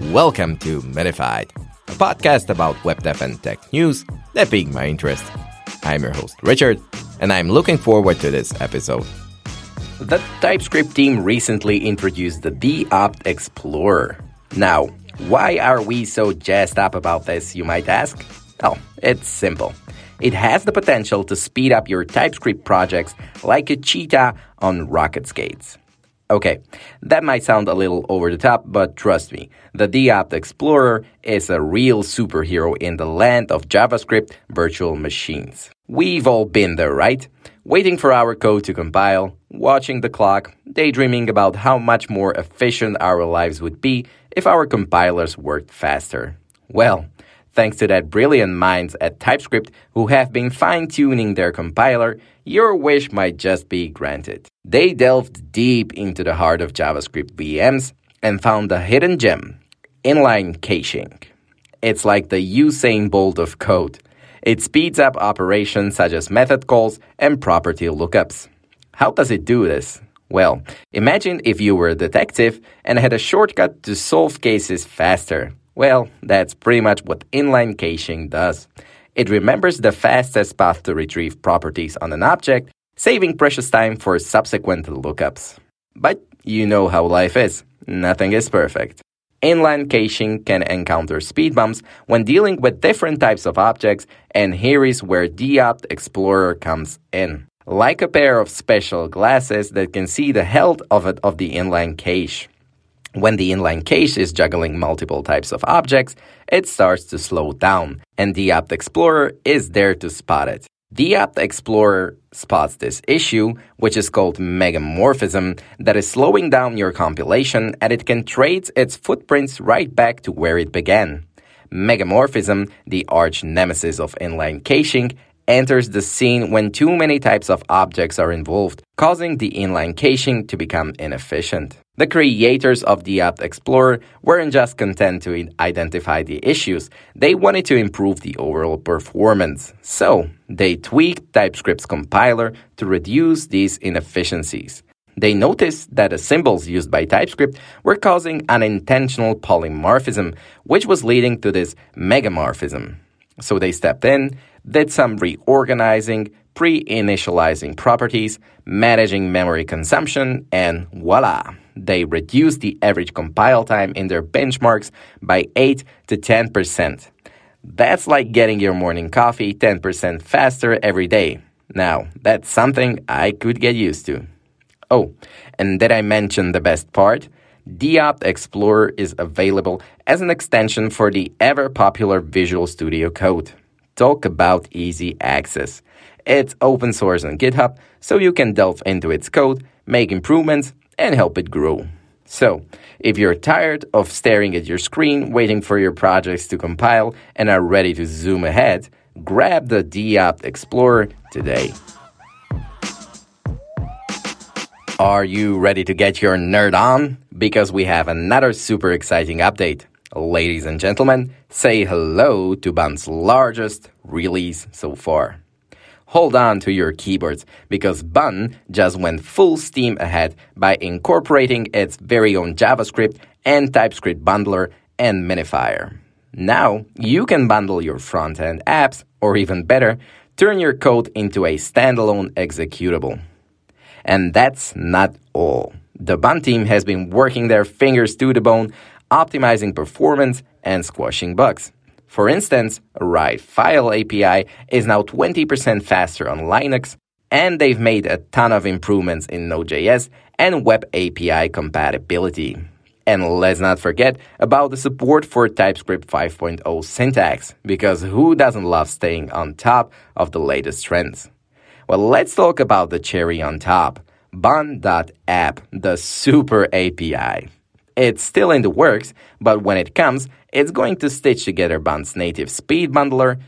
Welcome to Minified, a podcast about web dev and tech news that piqued my interest. I'm your host, Richard, and I'm looking forward to this episode. The TypeScript team recently introduced the Deopt Explorer. Now, why are we so jazzed up about this, you might ask? Well, it's simple. It has the potential to speed up your TypeScript projects like a cheetah on rocket skates. Okay, that might sound a little over the top, but trust me, the Deopt Explorer is a real superhero in the land of JavaScript virtual machines. We've all been there, right? Waiting for our code to compile, watching the clock, daydreaming about how much more efficient our lives would be if our compilers worked faster. Well, Thanks to that brilliant minds at TypeScript who have been fine tuning their compiler, your wish might just be granted. They delved deep into the heart of JavaScript VMs and found a hidden gem inline caching. It's like the Usain Bolt of code. It speeds up operations such as method calls and property lookups. How does it do this? Well, imagine if you were a detective and had a shortcut to solve cases faster. Well, that's pretty much what inline caching does. It remembers the fastest path to retrieve properties on an object, saving precious time for subsequent lookups. But you know how life is. Nothing is perfect. Inline caching can encounter speed bumps when dealing with different types of objects, and here is where Deopt Explorer comes in. Like a pair of special glasses that can see the health of, it, of the inline cache. When the inline cache is juggling multiple types of objects, it starts to slow down, and Deopt Explorer is there to spot it. Deopt Explorer spots this issue, which is called megamorphism, that is slowing down your compilation and it can trace its footprints right back to where it began. Megamorphism, the arch nemesis of inline caching, enters the scene when too many types of objects are involved, causing the inline caching to become inefficient. The creators of the Deopt Explorer weren't just content to identify the issues, they wanted to improve the overall performance. So, they tweaked TypeScript's compiler to reduce these inefficiencies. They noticed that the symbols used by TypeScript were causing unintentional polymorphism, which was leading to this megamorphism. So they stepped in, did some reorganizing, pre initializing properties, managing memory consumption, and voila! They reduced the average compile time in their benchmarks by 8 to 10%. That's like getting your morning coffee 10% faster every day. Now, that's something I could get used to. Oh, and did I mention the best part? Deopt Explorer is available as an extension for the ever popular Visual Studio Code. Talk about easy access. It's open source on GitHub, so you can delve into its code, make improvements, and help it grow. So, if you're tired of staring at your screen, waiting for your projects to compile, and are ready to zoom ahead, grab the Deopt Explorer today. Are you ready to get your nerd on? Because we have another super exciting update. Ladies and gentlemen, say hello to Bun's largest release so far. Hold on to your keyboards because Bun just went full steam ahead by incorporating its very own JavaScript and TypeScript bundler and minifier. Now you can bundle your front end apps, or even better, turn your code into a standalone executable. And that's not all. The Bun team has been working their fingers to the bone optimizing performance, and squashing bugs. For instance, Write File API is now 20% faster on Linux, and they've made a ton of improvements in Node.js and Web API compatibility. And let's not forget about the support for TypeScript 5.0 syntax, because who doesn't love staying on top of the latest trends? Well, let's talk about the cherry on top Bun.app, the super API. It's still in the works, but when it comes, it's going to stitch together Bun's native speed bundler,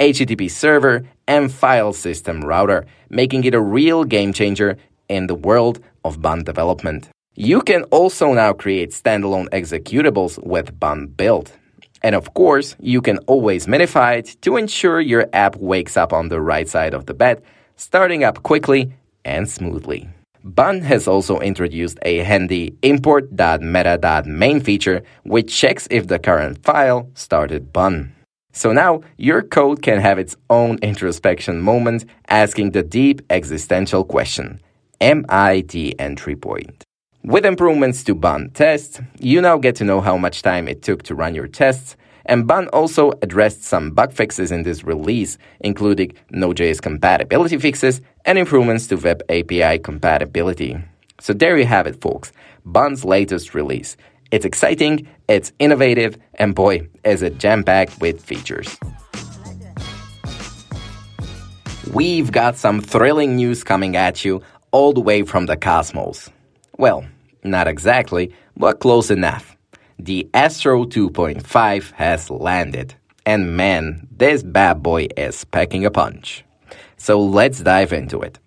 HTTP server, and file system router, making it a real game changer in the world of Bun development. You can also now create standalone executables with Bun build. And of course, you can always minify it to ensure your app wakes up on the right side of the bed, starting up quickly and smoothly. Bun has also introduced a handy import.meta.main feature which checks if the current file started Bun. So now your code can have its own introspection moment asking the deep existential question Am I the entry point? With improvements to Bun tests, you now get to know how much time it took to run your tests, and Bun also addressed some bug fixes in this release, including Node.js compatibility fixes and improvements to Web API compatibility. So there you have it, folks. Bun's latest release. It's exciting, it's innovative, and boy, is it jam packed with features. We've got some thrilling news coming at you all the way from the cosmos. Well, not exactly, but close enough. The Astro 2.5 has landed. And man, this bad boy is packing a punch. So let's dive into it.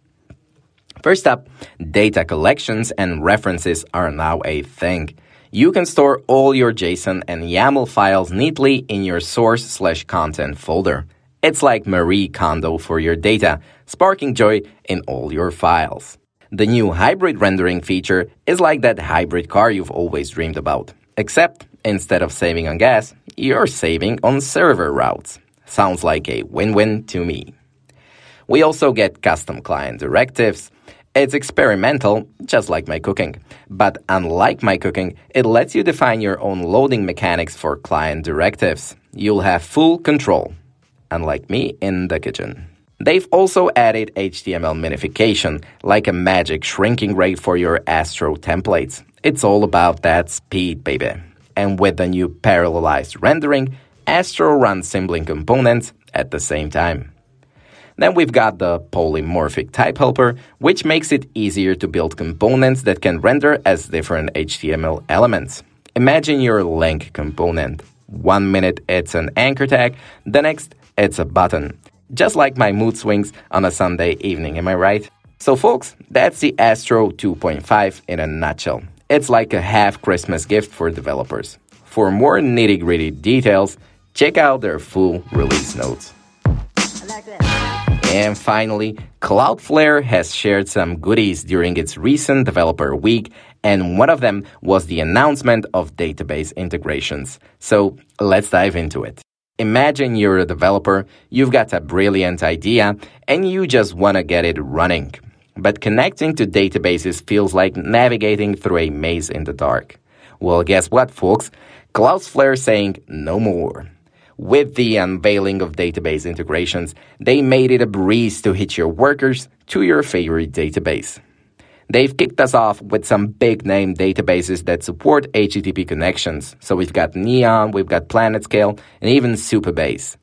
First up, data collections and references are now a thing. You can store all your JSON and YAML files neatly in your source slash content folder. It's like Marie Kondo for your data, sparking joy in all your files. The new hybrid rendering feature is like that hybrid car you've always dreamed about. Except, instead of saving on gas, you're saving on server routes. Sounds like a win win to me. We also get custom client directives. It's experimental, just like my cooking. But unlike my cooking, it lets you define your own loading mechanics for client directives. You'll have full control, unlike me in the kitchen. They've also added HTML minification, like a magic shrinking ray for your Astro templates. It's all about that speed, baby. And with the new parallelized rendering, Astro runs sibling components at the same time. Then we've got the polymorphic type helper, which makes it easier to build components that can render as different HTML elements. Imagine your link component. One minute it's an anchor tag, the next it's a button just like my mood swings on a Sunday evening, am I right? So, folks, that's the Astro 2.5 in a nutshell. It's like a half Christmas gift for developers. For more nitty gritty details, check out their full release notes. And finally, Cloudflare has shared some goodies during its recent developer week, and one of them was the announcement of database integrations. So let's dive into it. Imagine you're a developer, you've got a brilliant idea, and you just want to get it running. But connecting to databases feels like navigating through a maze in the dark. Well, guess what, folks? Cloudflare saying no more. With the unveiling of database integrations, they made it a breeze to hitch your workers to your favorite database. They've kicked us off with some big name databases that support HTTP connections. So we've got Neon, we've got PlanetScale, and even Supabase.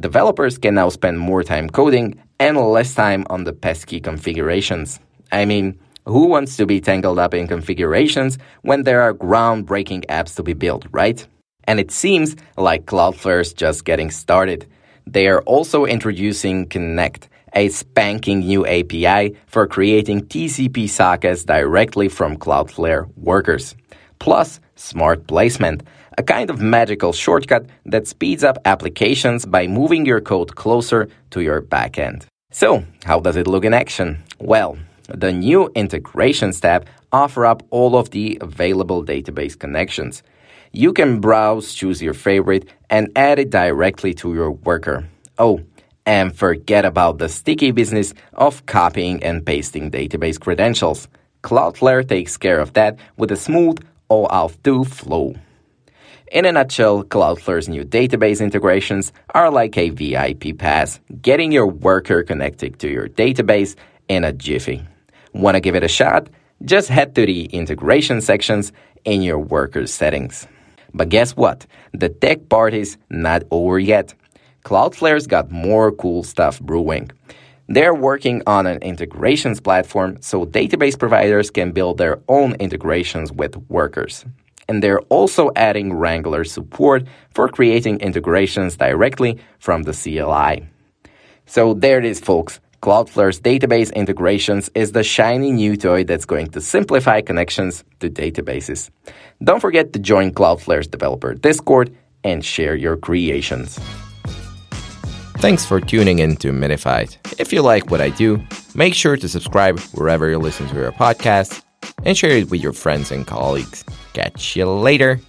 Developers can now spend more time coding and less time on the pesky configurations. I mean, who wants to be tangled up in configurations when there are groundbreaking apps to be built, right? And it seems like Cloudflare's just getting started. They are also introducing Connect, a spanking new API for creating TCP sockets directly from Cloudflare workers. Plus, smart placement, a kind of magical shortcut that speeds up applications by moving your code closer to your backend. So, how does it look in action? Well, the new integrations tab offer up all of the available database connections. You can browse, choose your favorite, and add it directly to your worker. Oh, and forget about the sticky business of copying and pasting database credentials. Cloudflare takes care of that with a smooth OAuth2 flow. In a nutshell, Cloudflare's new database integrations are like a VIP pass, getting your worker connected to your database in a jiffy. Want to give it a shot? Just head to the integration sections in your worker's settings. But guess what? The tech part is not over yet. Cloudflare's got more cool stuff brewing. They're working on an integrations platform so database providers can build their own integrations with workers. And they're also adding Wrangler support for creating integrations directly from the CLI. So there it is, folks. Cloudflare's database integrations is the shiny new toy that's going to simplify connections to databases. Don't forget to join Cloudflare's developer Discord and share your creations. Thanks for tuning in to Minified. If you like what I do, Make sure to subscribe wherever you listen to your podcast and share it with your friends and colleagues. Catch you later.